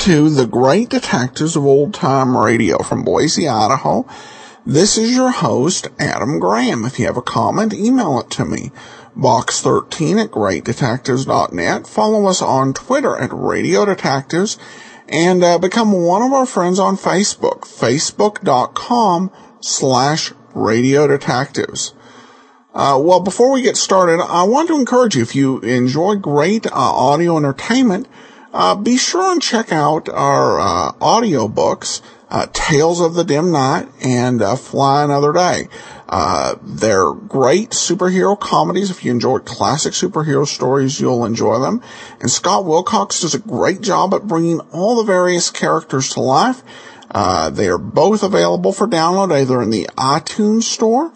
To the Great Detectives of Old Time Radio from Boise, Idaho. This is your host, Adam Graham. If you have a comment, email it to me. Box13 at greatdetectives.net. Follow us on Twitter at Radio Detectives and uh, become one of our friends on Facebook, facebook.com slash Radio Detectives. Uh, well, before we get started, I want to encourage you, if you enjoy great uh, audio entertainment, uh, be sure and check out our uh, audio books, uh, Tales of the Dim Knight and uh, Fly Another Day. Uh, they're great superhero comedies. If you enjoy classic superhero stories, you'll enjoy them. And Scott Wilcox does a great job at bringing all the various characters to life. Uh, they are both available for download either in the iTunes store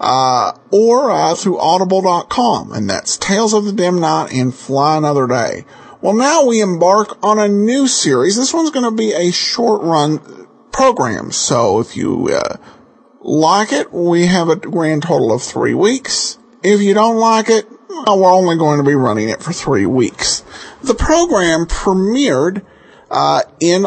uh, or through audible.com. And that's Tales of the Dim Knight and Fly Another Day. Well, now we embark on a new series. This one's going to be a short run program. So if you uh, like it, we have a grand total of three weeks. If you don't like it, well, we're only going to be running it for three weeks. The program premiered uh, in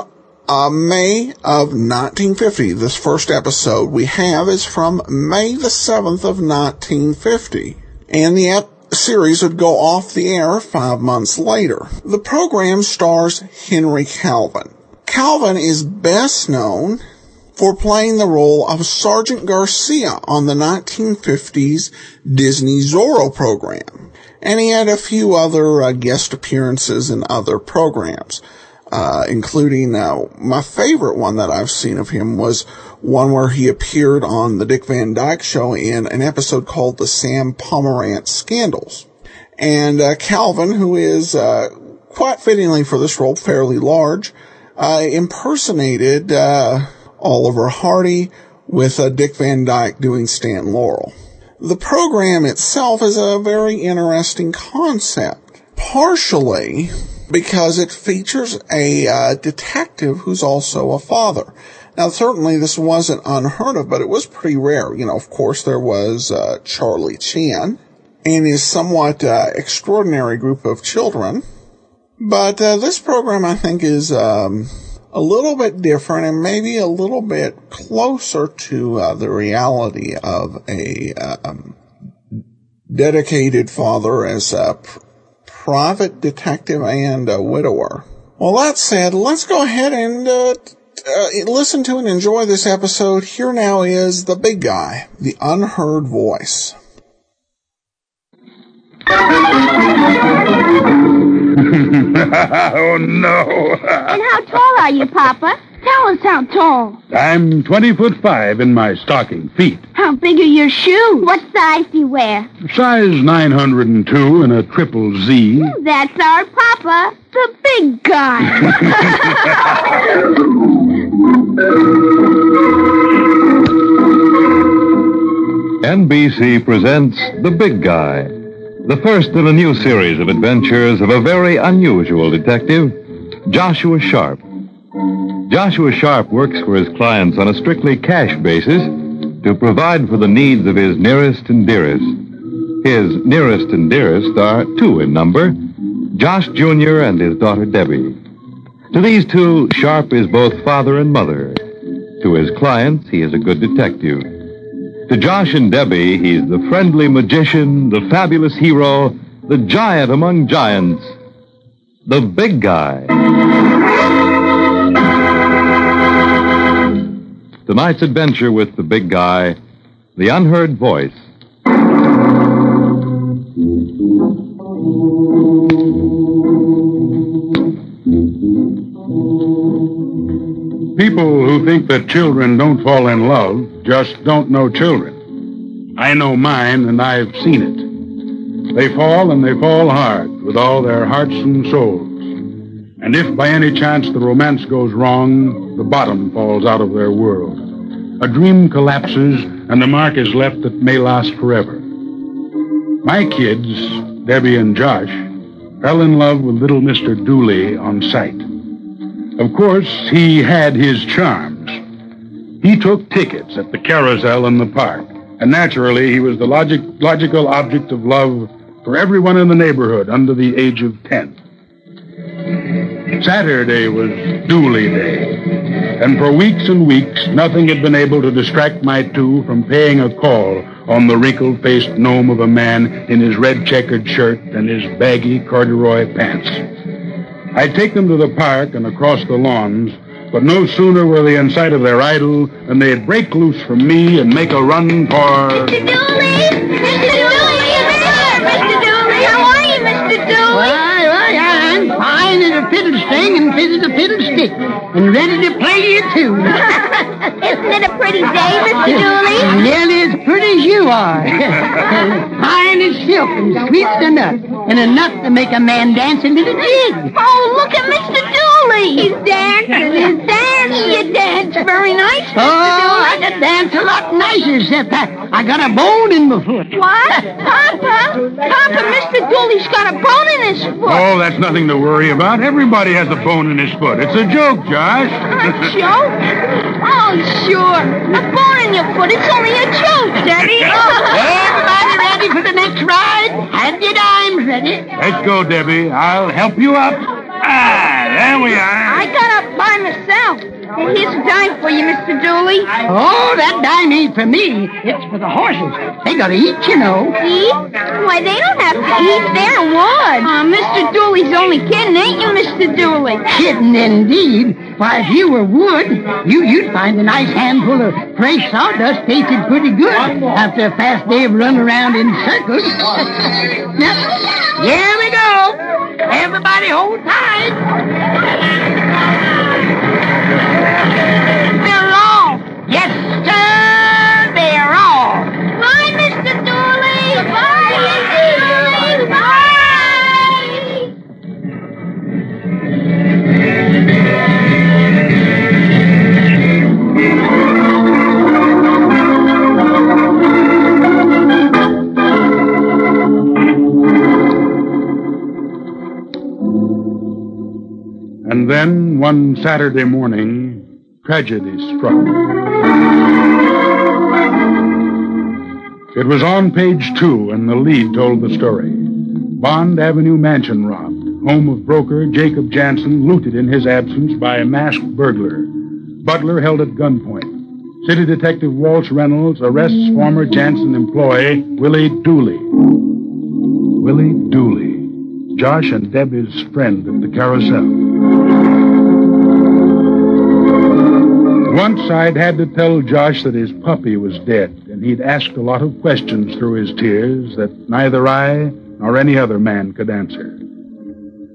uh, May of 1950. This first episode we have is from May the 7th of 1950. And the ep- series would go off the air five months later. The program stars Henry Calvin. Calvin is best known for playing the role of Sergeant Garcia on the 1950s Disney Zorro program. And he had a few other uh, guest appearances in other programs, uh, including uh, my favorite one that I've seen of him was one where he appeared on the Dick Van Dyke Show in an episode called The Sam Pomerantz Scandals. And uh, Calvin, who is uh, quite fittingly for this role, fairly large, uh, impersonated uh, Oliver Hardy with Dick Van Dyke doing Stan Laurel. The program itself is a very interesting concept, partially because it features a uh, detective who's also a father. Now, certainly this wasn't unheard of, but it was pretty rare. You know, of course, there was uh, Charlie Chan and his somewhat uh, extraordinary group of children. But uh, this program, I think, is um, a little bit different and maybe a little bit closer to uh, the reality of a um, dedicated father as a pr- private detective and a widower. Well, that said, let's go ahead and uh, uh, listen to and enjoy this episode. Here now is the big guy, the unheard voice. oh, no. And how tall are you, Papa? Tell us how tall. I'm 20 foot 5 in my stocking feet. How big are your shoes? What size do you wear? Size 902 in a triple Z. That's our Papa, the big guy. NBC presents The Big Guy, the first in a new series of adventures of a very unusual detective, Joshua Sharp. Joshua Sharp works for his clients on a strictly cash basis to provide for the needs of his nearest and dearest. His nearest and dearest are two in number, Josh Jr. and his daughter Debbie. To these two, Sharp is both father and mother. To his clients, he is a good detective. To Josh and Debbie, he's the friendly magician, the fabulous hero, the giant among giants, the big guy. Tonight's adventure with the big guy, the unheard voice. Who think that children don't fall in love just don't know children. I know mine, and I've seen it. They fall, and they fall hard, with all their hearts and souls. And if by any chance the romance goes wrong, the bottom falls out of their world. A dream collapses, and the mark is left that may last forever. My kids, Debbie and Josh, fell in love with little Mr. Dooley on sight. Of course, he had his charms. He took tickets at the carousel in the park, and naturally, he was the logic, logical object of love for everyone in the neighborhood under the age of 10. Saturday was Dooley Day, and for weeks and weeks, nothing had been able to distract my two from paying a call on the wrinkled faced gnome of a man in his red checkered shirt and his baggy corduroy pants. I'd take them to the park and across the lawns, but no sooner were they in sight of their idol than they'd break loose from me and make a run for. Mr. Dooley! Mr. Dooley! Mr. Dooley! How are you, Mr. Dooley? Why, why, I'm fine as a fiddle string and fit as a fiddle stick, and ready to play you too. Isn't it a pretty day, Mr. Dooley? Nearly as pretty as you are. fine as silk and sweet as a nut, and enough to make a man dance into the jig. Oh, look at Mr. Dooley! He's dancing, he's dancing. You dance very nice, Oh, I can dance a lot nicer, except I, I got a bone in my foot. What? Papa? Papa, Mr. Dooley's got a bone in his foot. Oh, that's nothing to worry about. Everybody has a bone in his foot. It's a joke, Josh. A joke? Oh, sure. A bone in your foot. It's only a joke, Daddy. Everybody ready for the next ride? Have your dimes ready. Let's go, Debbie. I'll help you up. Ah, there we are. I got up by myself. Here's a dime for you, Mr. Dooley. Oh, that dime ain't for me. It's for the horses. They gotta eat, you know. Eat? Why, they don't have to eat. They're wood. Uh, Mr. Dooley's only kidding, ain't you, Mr. Dooley? Kidding indeed. Why, if you were wood, you, you'd find a nice handful of fresh sawdust tasted pretty good after a fast day of running around in circles. now, here we go. Everybody hold tight. They're off. Yes, And then, one Saturday morning, tragedy struck. It was on page two, and the lead told the story. Bond Avenue mansion robbed. Home of broker Jacob Jansen looted in his absence by a masked burglar. Butler held at gunpoint. City Detective Walsh Reynolds arrests former Jansen employee Willie Dooley. Willie Dooley, Josh and Debbie's friend at the carousel. Once I'd had to tell Josh that his puppy was dead, and he'd asked a lot of questions through his tears that neither I nor any other man could answer.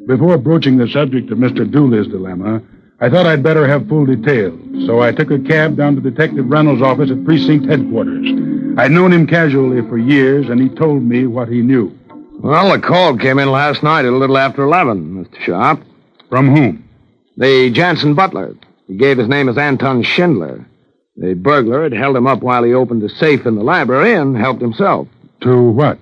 Before broaching the subject of Mr. Dooley's dilemma, I thought I'd better have full details, so I took a cab down to Detective Reynolds' office at precinct headquarters. I'd known him casually for years, and he told me what he knew. Well, the call came in last night at a little after 11, Mr. Sharp. From whom? The Jansen butler. He gave his name as Anton Schindler. The burglar had held him up while he opened a safe in the library and helped himself. To what?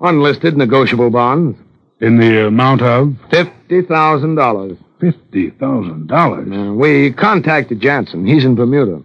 Unlisted negotiable bonds. In the amount of $50,000. fifty thousand dollars. Uh, we contacted Jansen. He's in Bermuda.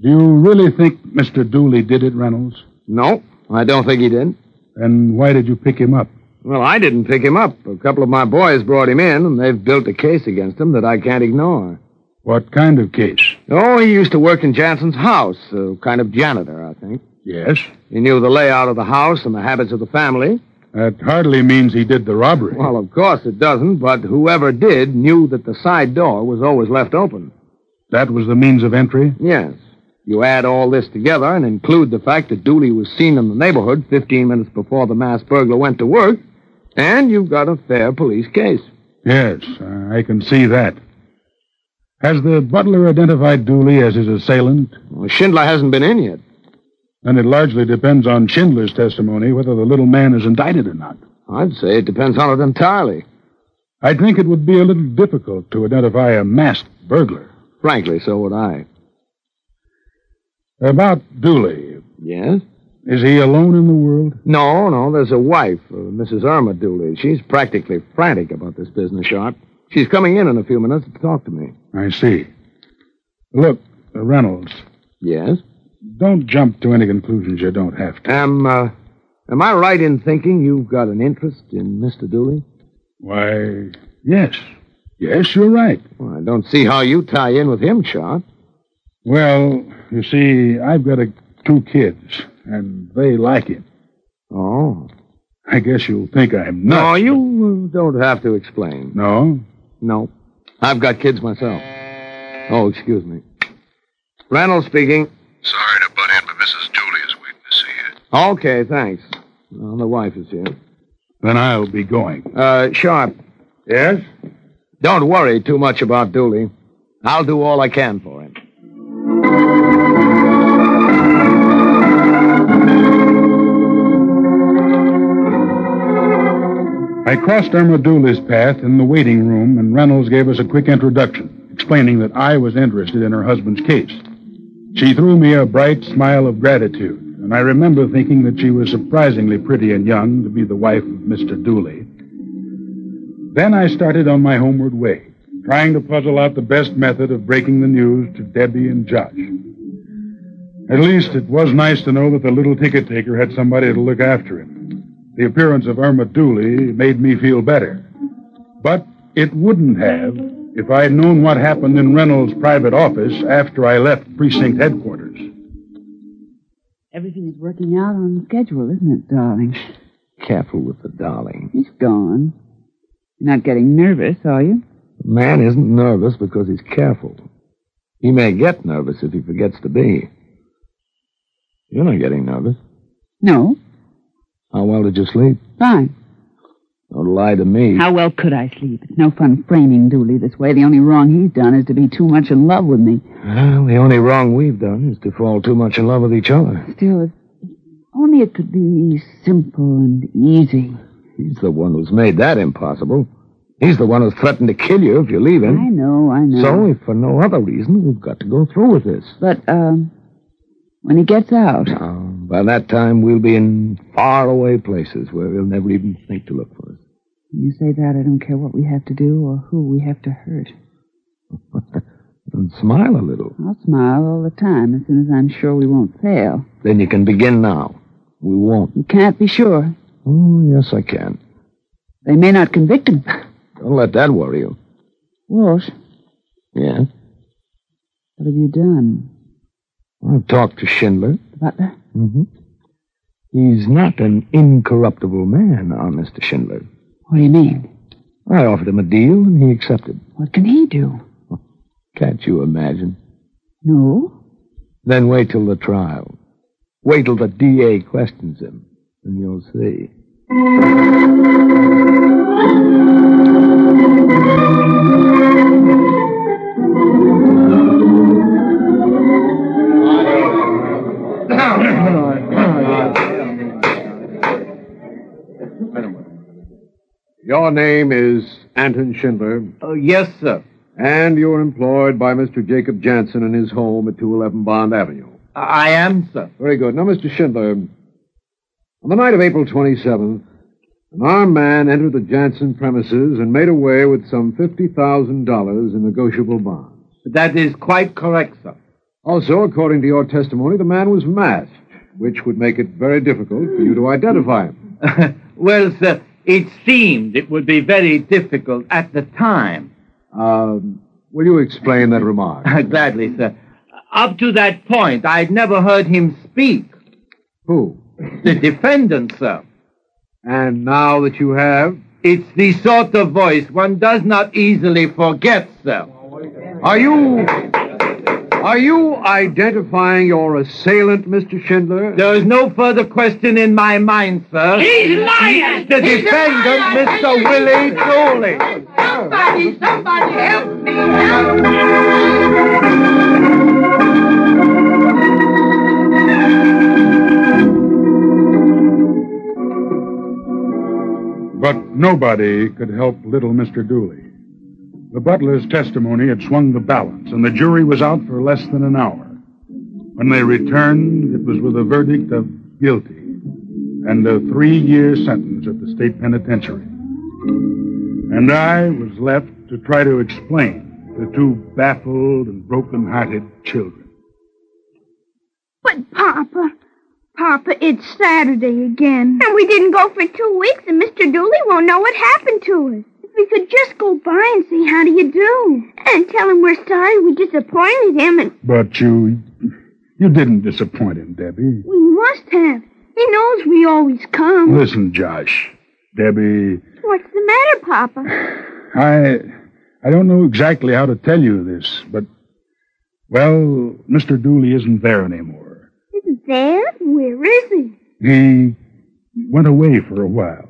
Do you really think Mr. Dooley did it, Reynolds? No, I don't think he did. And why did you pick him up? Well, I didn't pick him up. A couple of my boys brought him in, and they've built a case against him that I can't ignore. What kind of case? Oh, he used to work in Jansen's house, a kind of janitor, I think. Yes. He knew the layout of the house and the habits of the family. That hardly means he did the robbery. Well, of course it doesn't, but whoever did knew that the side door was always left open. that was the means of entry? Yes. You add all this together and include the fact that Dooley was seen in the neighborhood 15 minutes before the masked burglar went to work, and you've got a fair police case. Yes, I can see that. Has the butler identified Dooley as his assailant? Well, Schindler hasn't been in yet. Then it largely depends on Schindler's testimony whether the little man is indicted or not. I'd say it depends on it entirely. I think it would be a little difficult to identify a masked burglar. Frankly, so would I. About Dooley. Yes? Is he alone in the world? No, no, there's a wife, uh, Mrs. Irma Dooley. She's practically frantic about this business, Sharp. She's coming in in a few minutes to talk to me. I see. Look, uh, Reynolds, Yes? don't jump to any conclusions you don't have to. Am, uh, am I right in thinking you've got an interest in Mr. Dooley? Why, yes. Yes, you're right. Well, I don't see how you tie in with him, Sharp. Well, you see, I've got a, two kids, and they like him. Oh. I guess you'll think I'm nuts. No, you uh, don't have to explain. No? No. I've got kids myself. Oh, excuse me. Reynolds speaking. Sorry to butt in, but Mrs. Dooley is waiting to see you. Okay, thanks. Well, the wife is here. Then I'll be going. Uh, Sharp, Yes? don't worry too much about Dooley. I'll do all I can for him. I crossed Irma Dooley's path in the waiting room, and Reynolds gave us a quick introduction, explaining that I was interested in her husband's case. She threw me a bright smile of gratitude, and I remember thinking that she was surprisingly pretty and young to be the wife of Mr. Dooley. Then I started on my homeward way, trying to puzzle out the best method of breaking the news to Debbie and Josh. At least it was nice to know that the little ticket taker had somebody to look after him. The appearance of Irma Dooley made me feel better. But it wouldn't have if I'd known what happened in Reynolds' private office after I left precinct headquarters. Everything is working out on schedule, isn't it, darling? Careful with the darling. He's gone. You're not getting nervous, are you? A man isn't nervous because he's careful. He may get nervous if he forgets to be. You're not getting nervous. No. How well did you sleep? Fine. Don't lie to me. How well could I sleep? It's no fun framing Dooley this way. The only wrong he's done is to be too much in love with me. Well, the only wrong we've done is to fall too much in love with each other. Still, if only it could be simple and easy. He's the one who's made that impossible. He's the one who's threatened to kill you if you leave him. I know, I know. So, if for no other reason, we've got to go through with this. But, um, when he gets out, by that time, we'll be in faraway places where he'll never even think to look for us. you say that, I don't care what we have to do or who we have to hurt. And smile a little. I'll smile all the time as soon as I'm sure we won't fail. Then you can begin now. We won't. You can't be sure. Oh, yes, I can. They may not convict him. Don't let that worry you. Walsh, Yes? what have you done? I've talked to Schindler. The butler? Mm-hmm. He's not an incorruptible man, our Mr. Schindler. What do you mean? I offered him a deal, and he accepted. What can he do? Can't you imagine? No. Then wait till the trial. Wait till the DA questions him, and you'll see. Your name is Anton Schindler, Oh, yes, sir. and you're employed by Mr. Jacob Jansen in his home at 211 Bond Avenue. I am, sir. Very good. Now, Mr. Schindler, on the night of April 27th, an armed man entered the Jansen premises and made away with some $50,000 in negotiable bonds. That is quite correct, sir. Also, according to your testimony, the man was masked, which would make it very difficult for you to identify him. well, sir, it seemed it would be very difficult at the time. Um, will you explain that remark? Gladly, sir. Up to that point, I'd never heard him speak. Who? The defendant, sir. And now that you have, It's the sort of voice one does not easily forget, sir. Are you. Are you identifying your assailant, Mr. Schindler? There is no further question in my mind, sir. He's lying! The He's defendant, lying! Mr. Willie Dooley. Somebody, somebody help me! Help me! But Nobody could help little Mr. Dooley. The butler's testimony had swung the balance, and the jury was out for less than an hour. When they returned, it was with a verdict of guilty and a three year sentence at the state penitentiary. And I was left to try to explain to two baffled and broken hearted children. But, Papa, Papa, it's Saturday again. And we didn't go for two weeks, and Mr. Dooley won't know what happened to us. We could just go by and say, how do you do? And tell him we're sorry we disappointed him, and But you. You didn't disappoint him, Debbie. we must have. He knows we always come. Listen, Josh. Debbie, What's the matter, Papa? I. I don't know exactly how to tell you this, but. Well, Mr. Dooley isn't there anymore. Isn't there? Where is he? He went away for a while.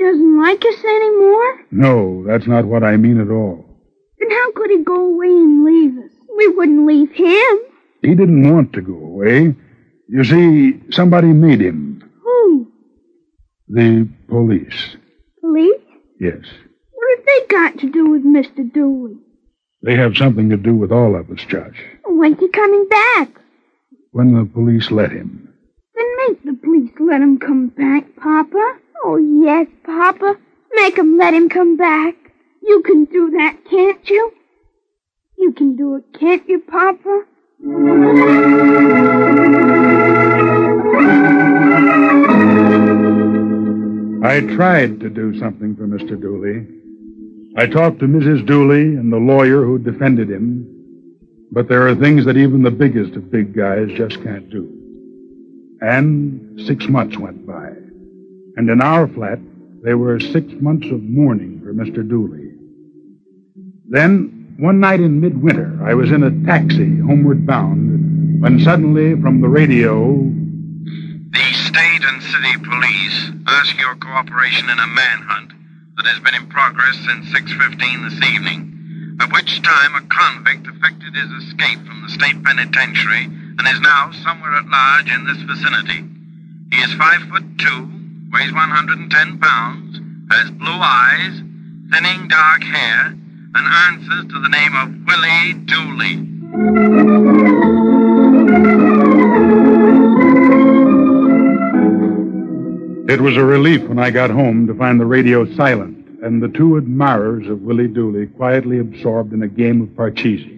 You mean he doesn't like us anymore? No, that's not what I mean at all. Then how could he go away and leave us? We wouldn't leave him. He didn't want to go away. You see, somebody made him. Who? The police. Police? Yes. What have they got to do with Mr. Dooley? They have something to do with all of us, Josh. When's he coming back? When the police let him. Then make the police let him come back, Papa. Oh, yes, Papa. Make him let him come back. You can do that, can't you? You can do it, can't you, Papa? I tried to do something for Mr. Dooley. I talked to Mrs. Dooley and the lawyer who defended him, but there are things that even the biggest of big guys just can't do. And six months went by. And in our flat, there were six months of mourning for Mr. Dooley. Then, one night in midwinter, I was in a taxi homeward bound when suddenly from the radio, The state and city police ask your cooperation in a manhunt that has been in progress since 6.15 this evening, at which time a convict effected his escape from the state penitentiary and is now somewhere at large in this vicinity. He is five foot two, weighs 110 pounds, has blue eyes, thinning dark hair, and answers to the name of Willie Dooley. It was a relief when I got home to find the radio silent and the two admirers of Willie Dooley quietly absorbed in a game of parcheesi.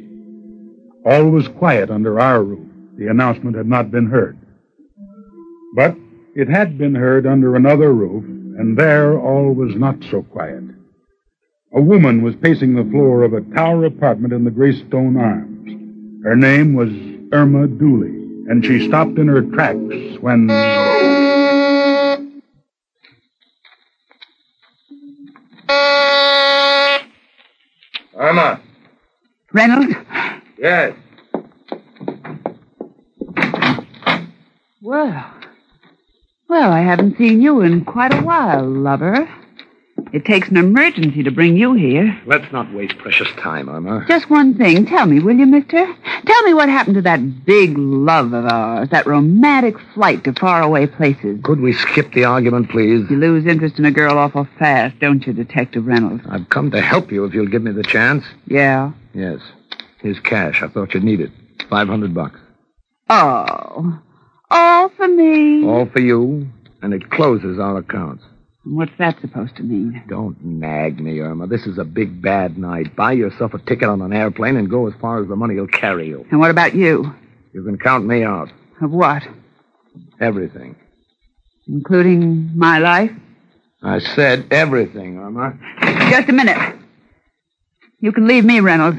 All was quiet under our roof. The announcement had not been heard. But it had been heard under another roof, and there all was not so quiet. A woman was pacing the floor of a tower apartment in the Greystone Arms. Her name was Irma Dooley, and she stopped in her tracks when. Irma. Reynolds? Yes. Well. Well, I haven't seen you in quite a while, lover. It takes an emergency to bring you here. Let's not waste precious time, Irma. Just one thing. Tell me, will you, mister? Tell me what happened to that big love of ours, that romantic flight to faraway places. Could we skip the argument, please? You lose interest in a girl awful fast, don't you, Detective Reynolds? I've come to help you if you'll give me the chance. Yeah. Yes. Here's cash. I thought you'd need it. Five hundred bucks. Oh. All for me. All for you, and it closes our accounts. What's that supposed to mean? Don't nag me, Irma. This is a big bad night. Buy yourself a ticket on an airplane and go as far as the money will carry you. And what about you? You can count me out. Of what? Everything. Including my life? I said everything, Irma. Just a minute. You can leave me, Reynolds.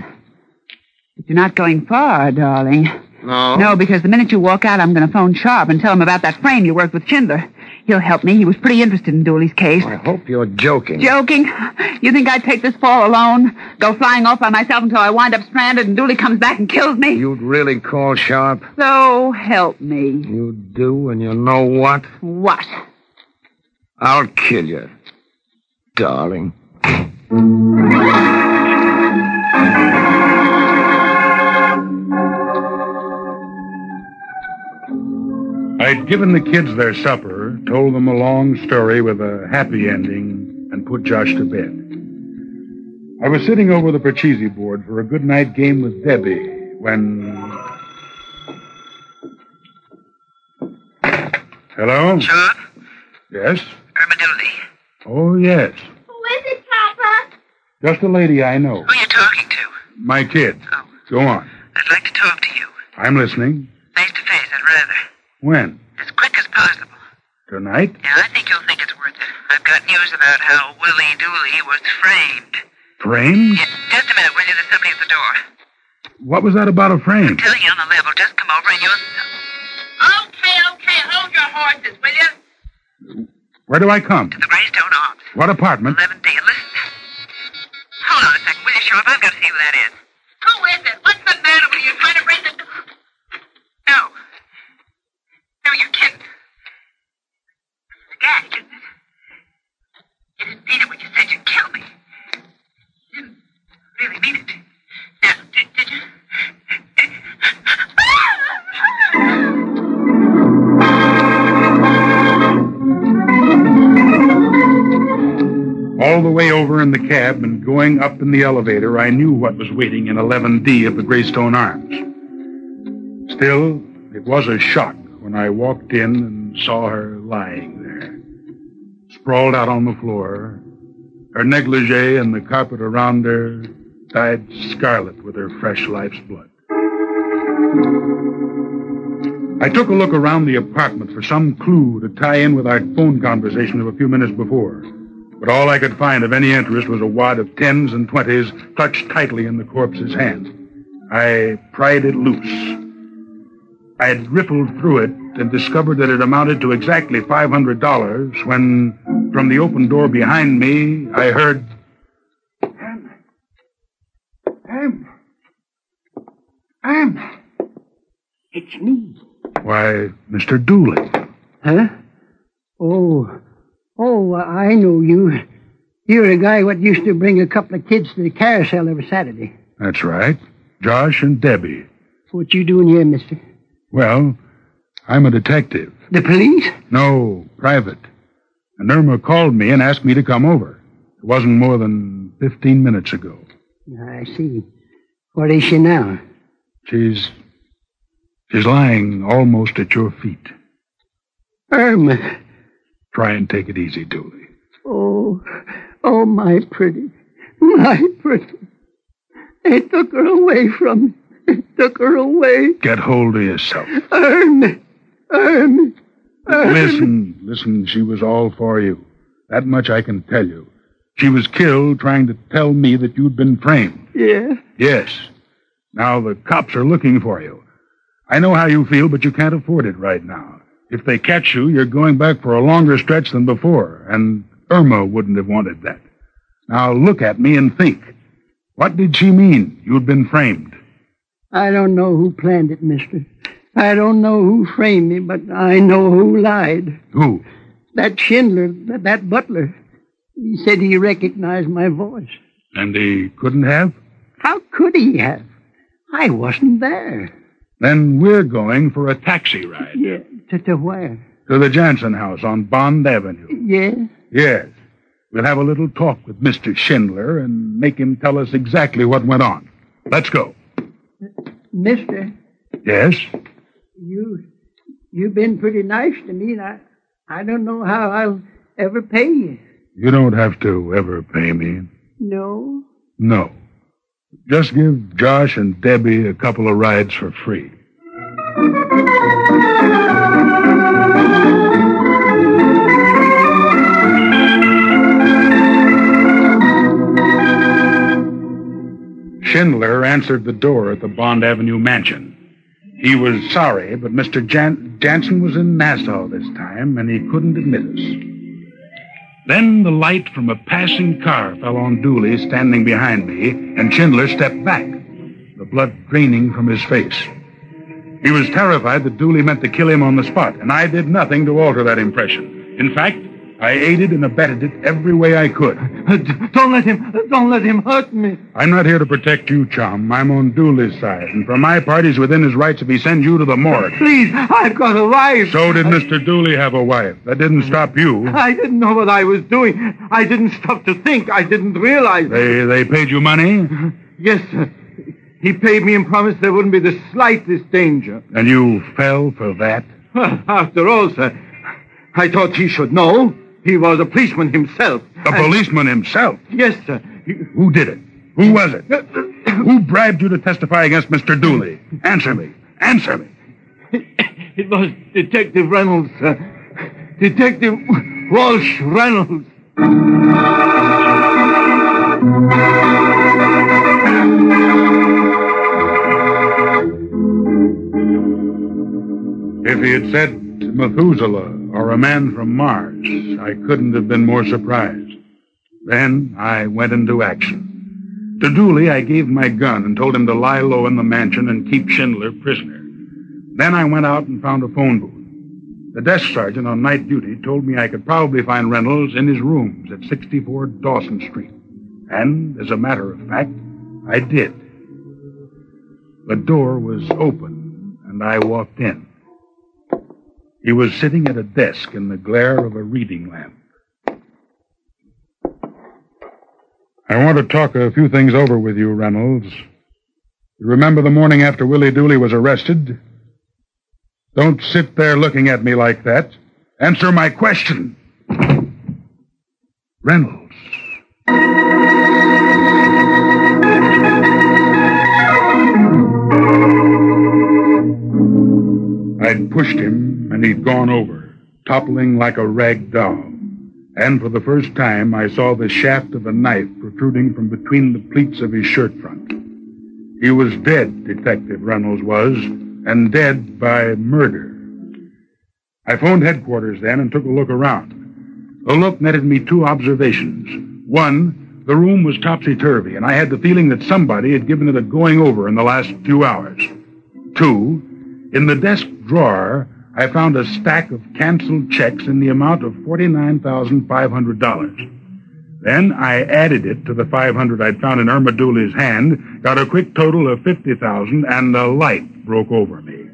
But you're not going far, darling. No? No, because the minute you walk out, I'm going to phone Sharp and tell him about that frame you worked with Schindler. He'll help me. He was pretty interested in Dooley's case. I hope you're joking. Joking? You think I'd take this fall alone? Go flying off by myself until I wind up stranded and Dooley comes back and kills me? You'd really call Sharp? So help me. You do, and you know what? What? I'll kill you. Darling. I'd given the kids their supper, told them a long story with a happy ending, and put Josh to bed. I was sitting over the Pachisi board for a good night game with Debbie when. Hello? Sean? Yes? Irma Oh, yes. Who is it, Papa? Just a lady I know. Who are you talking to? My kid. Oh. Go on. I'd like to talk to you. I'm listening. Face to face, I'd rather. When? As quick as possible. Tonight? Yeah, I think you'll think it's worth it. I've got news about how Willie Dooley was framed. Framed? Yeah, just a minute, will you? There's somebody at the door. What was that about a frame? Tell you on the level. Just come over and you'll... Okay, okay. Hold your horses, will you? Where do I come? To the Greystone Arms. What apartment? 11D. Listen. Hold on a second, will you, Sheriff? I've got to see who that is. Who is it? What's the matter with you? You trying to break the... No. You isn't it? You didn't mean it when you said you'd kill me. You didn't really mean it. Now, did, did you... All the way over in the cab and going up in the elevator, I knew what was waiting in 11D of the Greystone Arms. Still, it was a shock I walked in and saw her lying there, sprawled out on the floor, her negligee and the carpet around her dyed scarlet with her fresh life's blood. I took a look around the apartment for some clue to tie in with our phone conversation of a few minutes before. But all I could find of any interest was a wad of tens and twenties clutched tightly in the corpse's hand. I pried it loose. I had rippled through it and discovered that it amounted to exactly $500 when, from the open door behind me, I heard. Em! Em! Em! It's me. Why, Mr. Dooley. Huh? Oh, oh, I know you. You're the guy what used to bring a couple of kids to the carousel every Saturday. That's right. Josh and Debbie. What you doing here, mister? Well, I'm a detective. The police? No, private. And Irma called me and asked me to come over. It wasn't more than 15 minutes ago. I see. What is she now? She's. She's lying almost at your feet. Irma. Try and take it easy, Dooley. Oh, oh, my pretty. My pretty. They took her away from me. They took her away. Get hold of yourself. Ernie. Ernie. Irma. Listen, listen, she was all for you. That much I can tell you. She was killed trying to tell me that you'd been framed. Yeah. Yes. Now the cops are looking for you. I know how you feel, but you can't afford it right now. If they catch you, you're going back for a longer stretch than before, and Irma wouldn't have wanted that. Now look at me and think. What did she mean you'd been framed? I don't know who planned it, mister. I don't know who framed me, but I know who lied. Who? That Schindler, that, that butler. He said he recognized my voice. And he couldn't have? How could he have? I wasn't there. Then we're going for a taxi ride. Yeah, to, to where? To the Jansen house on Bond Avenue. Yes? Yes. We'll have a little talk with Mr. Schindler and make him tell us exactly what went on. Let's go. Mister, Yes? you, you've been pretty nice to me, and I, I don't know how I'll ever pay you. You don't have to ever pay me. No? No. Just give Josh and Debbie a couple of rides for free. Schindler answered the door at the Bond Avenue mansion. He was sorry, but Mr. Jan- Jansen was in Nassau this time, and he couldn't admit us. Then the light from a passing car fell on Dooley standing behind me, and Schindler stepped back, the blood draining from his face. He was terrified that Dooley meant to kill him on the spot, and I did nothing to alter that impression. In fact, I aided and abetted it every way I could. Don't let him, don't let him hurt me. I'm not here to protect you, chum. I'm on Dooley's side, and for my part, he's within his rights if he sends you to the morgue. Please, I've got a wife. So did Mr. Dooley have a wife. That didn't stop you. I didn't know what I was doing. I didn't stop to think. I didn't realize. They they paid you money, Yes, sir. He paid me and promised there wouldn't be the slightest danger. and you fell for that. Well, after all, sir, I thought he should know. He was a policeman himself. A And- policeman himself. Yes, sir. Who did it? Who was it? Uh, uh, who bribed you to testify against Mr. Dooley? Answer me. Answer me. It was Detective Reynolds, sir. Detective Walsh Reynolds. If he had said Methuselah or a man from Mars, I couldn't have been more surprised. Then I went into action. To Dooley, I gave my gun and told him to lie low in the mansion and keep Schindler prisoner. Then I went out and found a phone booth. The desk sergeant on night duty told me I could probably find Reynolds in his rooms at 64 Dawson Street. And, as a matter of fact, I did. The door was open, and I walked in. He was sitting at a desk in the glare of a reading lamp. I want to talk a few things over with you, Reynolds. You remember the morning after Willie Dooley was arrested? Don't sit there looking at me like that. Answer my question. Reynolds. I'd pushed him, he'd gone over, toppling like a rag doll. And for the first time, I saw the shaft of a knife protruding from between the pleats of his shirt front. He was dead, Detective Reynolds was, and dead by murder. I phoned headquarters then and took a look around. The look netted me two observations. One, the room was topsy-turvy, and I had the feeling that somebody had given it a going over in the last few hours. Two, in the desk drawer, I found a stack of canceled checks in the amount of $49,500. Then I added it to the 500 I'd found in Irma Dooley's hand, got a quick total of 50,000, and the light broke over me.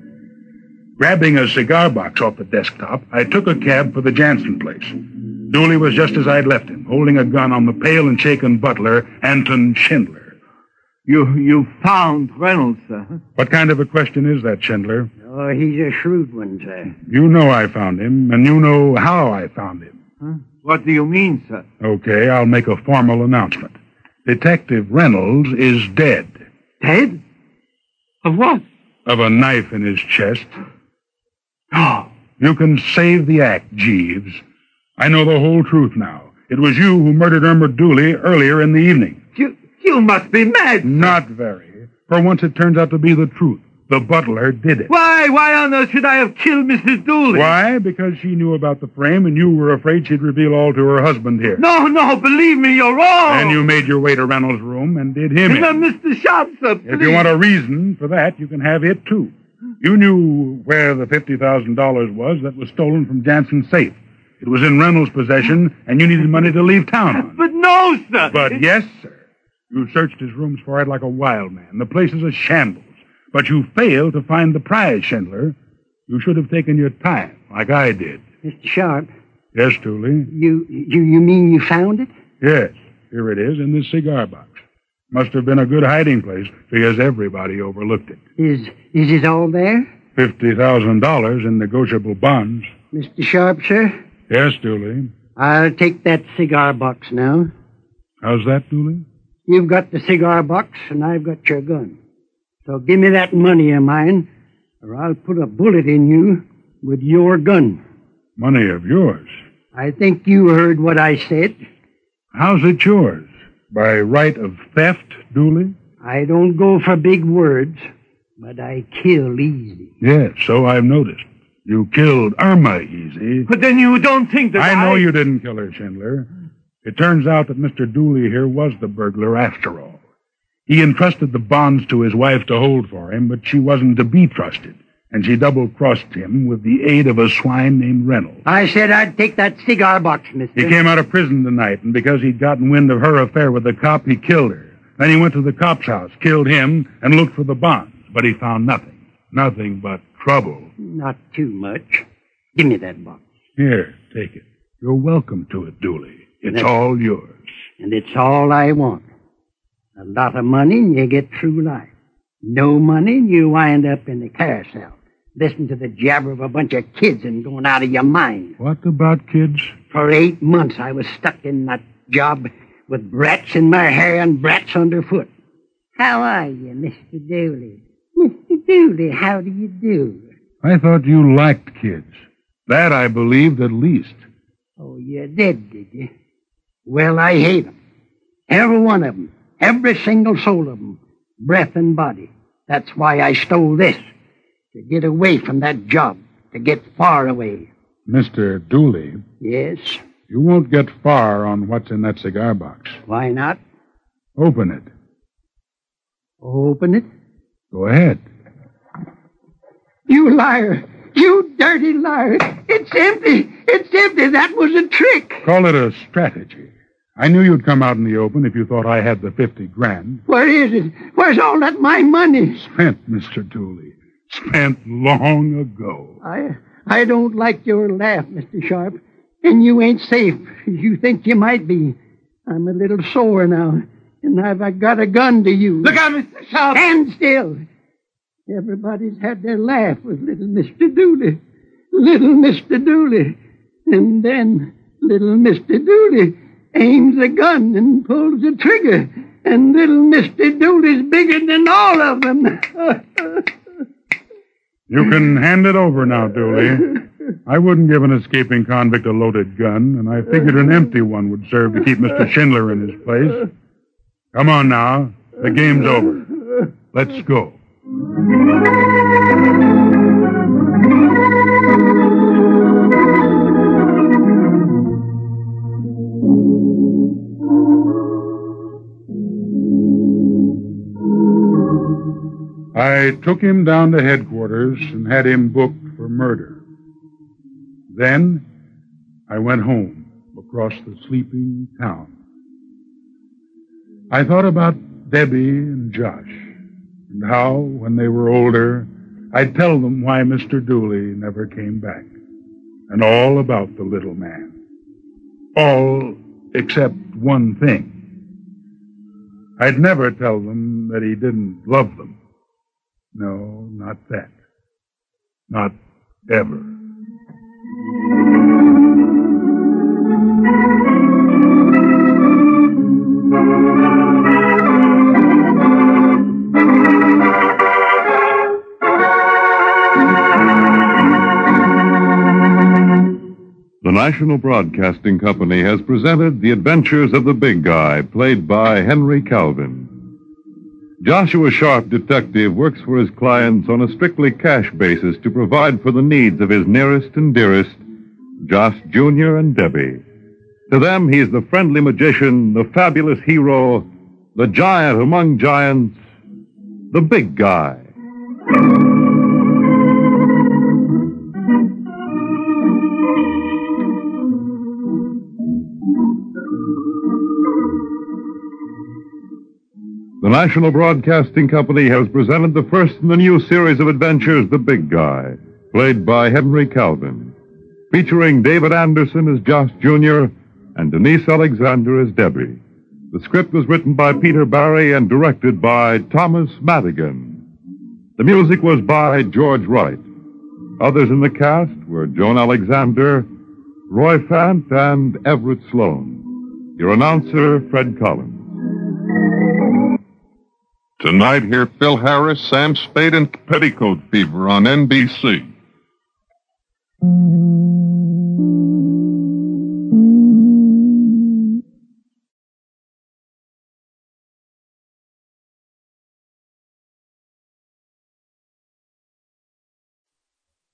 Grabbing a cigar box off the desktop, I took a cab for the Jansen place. Dooley was just as I'd left him, holding a gun on the pale and shaken butler, Anton Schindler. You, you found Reynolds, sir. What kind of a question is that, Schindler? Oh, he's a shrewd one, sir. You know I found him, and you know how I found him. What do you mean, sir? Okay, I'll make a formal announcement. Detective Reynolds is dead. Dead? Of what? Of a knife in his chest. Oh, You can save the act, Jeeves. I know the whole truth now. It was you who murdered Irma Dooley earlier in the evening. you, you must be mad. Not very. For once it turns out to be the truth. The butler did it. Why, why on earth should I have killed Mrs. Dooley? Why? Because she knew about the frame and you were afraid she'd reveal all to her husband here. No, no, believe me, you're wrong. And you made your way to Reynolds' room and did him in. Mr. Sharp, sir, please. If you want a reason for that, you can have it too. You knew where the $50,000 was that was stolen from Jansen's safe. It was in Reynolds' possession, and you needed money to leave town on. But no, sir. But yes, sir. You searched his rooms for it like a wild man. The place is a shambles. But you failed to find the prize, Schindler. You should have taken your time, like I did. Mr. Sharp, Yes, Dooley? you, you, you mean you found it? Yes. Here it is in this cigar box. Must have been a good hiding place because everybody overlooked it. Is, is it all there? $50,000 in negotiable bonds. Mr. Sharp, sir, Yes, Dooley. I'll take that cigar box now. How's that, Dooley? You've got the cigar box, and I've got your gun. So give me that money of mine, or I'll put a bullet in you with your gun. Money of yours. I think you heard what I said. How's it yours? By right of theft, Dooley? I don't go for big words, but I kill easy. Yes, so I've noticed. You killed Irma Easy. But then you don't think that I know you didn't kill her, Schindler. It turns out that Mr. Dooley here was the burglar after all. He entrusted the bonds to his wife to hold for him, but she wasn't to be trusted. and she double-crossed him with the aid of a swine named Reynolds. I said I'd take that cigar box, mister. He came out of prison tonight, and because he'd gotten wind of her affair with the cop, he killed her. Then he went to the cop's house, killed him, and looked for the bonds, but he found nothing. Nothing but trouble. Not too much. Give me that box. Here, take it. You're welcome to it, Dooley. It's Thank- all yours. And it's all I want. A lot of money and you get through life. No money and you wind up in the carousel. Listen to the jabber of a bunch of kids and going out of your mind. What about kids? For eight months I was stuck in that job with brats in my hair and brats underfoot. How are you, Mr. Dooley? Mr. Dooley, how do you do? I thought you liked kids. That I believed at least. Oh, you did, did you? Well, I hate 'em. Every one of 'em. Every single soul of them, Breath and body. That's why I stole this. To get away from that job. To get far away. Mr. Dooley, Yes? you won't get far on what's in that cigar box. Why not? Open it. Open it. Go ahead. You liar! You dirty liar! It's empty! It's empty! That was a trick! Call it a strategy. I knew you'd come out in the open if you thought I had the 50 grand. Where is it? Where's all that my money? Spent, Mr. Dooley. Spent long ago. I I don't like your laugh, Mr. Sharp. And you ain't safe. You think you might be. I'm a little sore now. And I've got a gun to use. Look out, Mr. Sharp! Stand still. Everybody's had their laugh with little Mr. Dooley. Little Mr. Dooley. And then little Mr. Dooley aims a gun and pulls the trigger. And little Mr. Dooley's bigger than all of them. You can hand it over now, Dooley. I wouldn't give an escaping convict a loaded gun, and I figured an empty one would serve to keep Mr. Schindler in his place. Come on now. The game's over. Let's go. I took him down to headquarters and had him booked for murder. Then I went home across the sleeping town. I thought about Debbie and Josh and how, when they were older, I'd tell them why Mr. Dooley never came back and all about the little man. All except one thing. I'd never tell them that he didn't love them. No, not that. Not ever. The National Broadcasting Company has presented The Adventures of the Big Guy, played by Henry Calvin. Joshua Sharp, detective, works for his clients on a strictly cash basis to provide for the needs of his nearest and dearest, Josh Jr. and Debbie. To them, he is the friendly magician, the fabulous hero, the giant among giants, the big guy. The National Broadcasting Company has presented the first in the new series of adventures, The Big Guy, played by Henry Calvin, featuring David Anderson as Josh Jr. and Denise Alexander as Debbie. The script was written by Peter Barry and directed by Thomas Madigan. The music was by George Wright. Others in the cast were Joan Alexander, Roy Fant, and Everett Sloane. Your announcer, Fred Collins. Tonight, hear Phil Harris, Sam Spade, and Petticoat Fever on NBC.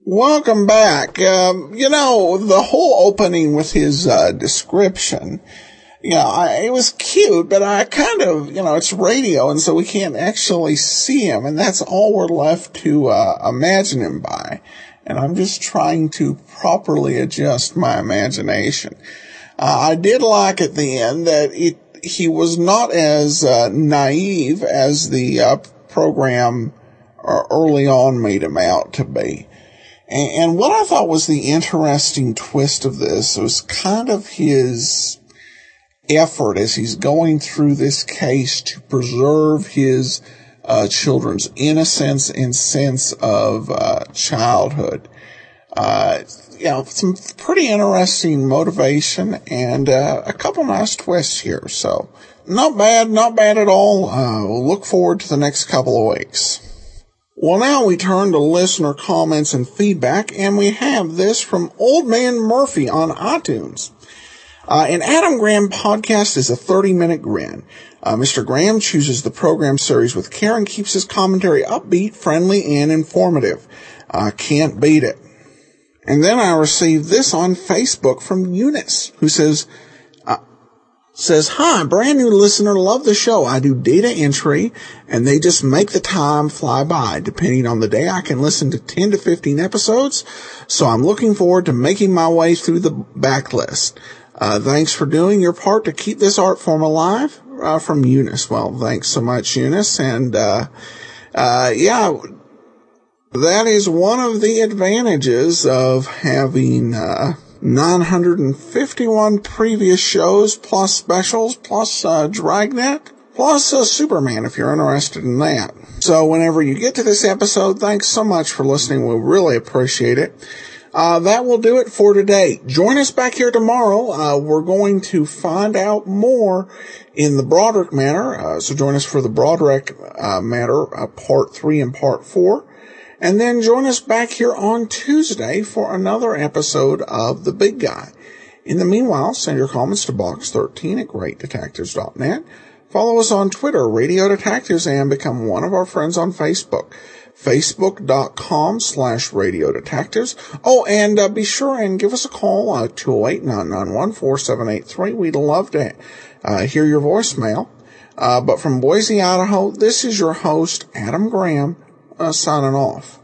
Welcome back. Um, you know, the whole opening with his uh, description, you know, I, it was cute, but I kind of, you know, it's radio, and so we can't actually see him, and that's all we're left to uh, imagine him by. And I'm just trying to properly adjust my imagination. Uh, I did like at the end that it he was not as uh, naive as the uh, program uh, early on made him out to be. And, and what I thought was the interesting twist of this was kind of his effort as he's going through this case to preserve his uh, children's innocence and sense of uh, childhood. Uh, you know, some pretty interesting motivation and uh, a couple nice twists here. So, not bad, not bad at all. Uh, we'll look forward to the next couple of weeks. Well, now we turn to listener comments and feedback, and we have this from Old Man Murphy on iTunes. Uh, an Adam Graham podcast is a 30 minute grin. Uh, Mr. Graham chooses the program series with care and keeps his commentary upbeat, friendly, and informative. Uh, can't beat it. And then I received this on Facebook from Eunice, who says, uh, says, hi, brand new listener, love the show. I do data entry and they just make the time fly by. Depending on the day, I can listen to 10 to 15 episodes. So I'm looking forward to making my way through the backlist. Uh, thanks for doing your part to keep this art form alive. Uh, from Eunice. Well, thanks so much, Eunice. And, uh, uh, yeah, that is one of the advantages of having, uh, 951 previous shows plus specials plus, uh, Dragnet plus Superman if you're interested in that. So whenever you get to this episode, thanks so much for listening. We really appreciate it. Uh, that will do it for today. Join us back here tomorrow. Uh, we're going to find out more in the Broderick matter. Uh, so join us for the Broderick uh, matter, uh, part three and part four. And then join us back here on Tuesday for another episode of The Big Guy. In the meanwhile, send your comments to box13 at greatdetectives.net. Follow us on Twitter, Radio Detectives, and become one of our friends on Facebook facebook.com slash radio detectives. Oh, and uh, be sure and give us a call, uh, 208-991-4783. We'd love to uh, hear your voicemail. Uh, but from Boise, Idaho, this is your host, Adam Graham, uh, signing off.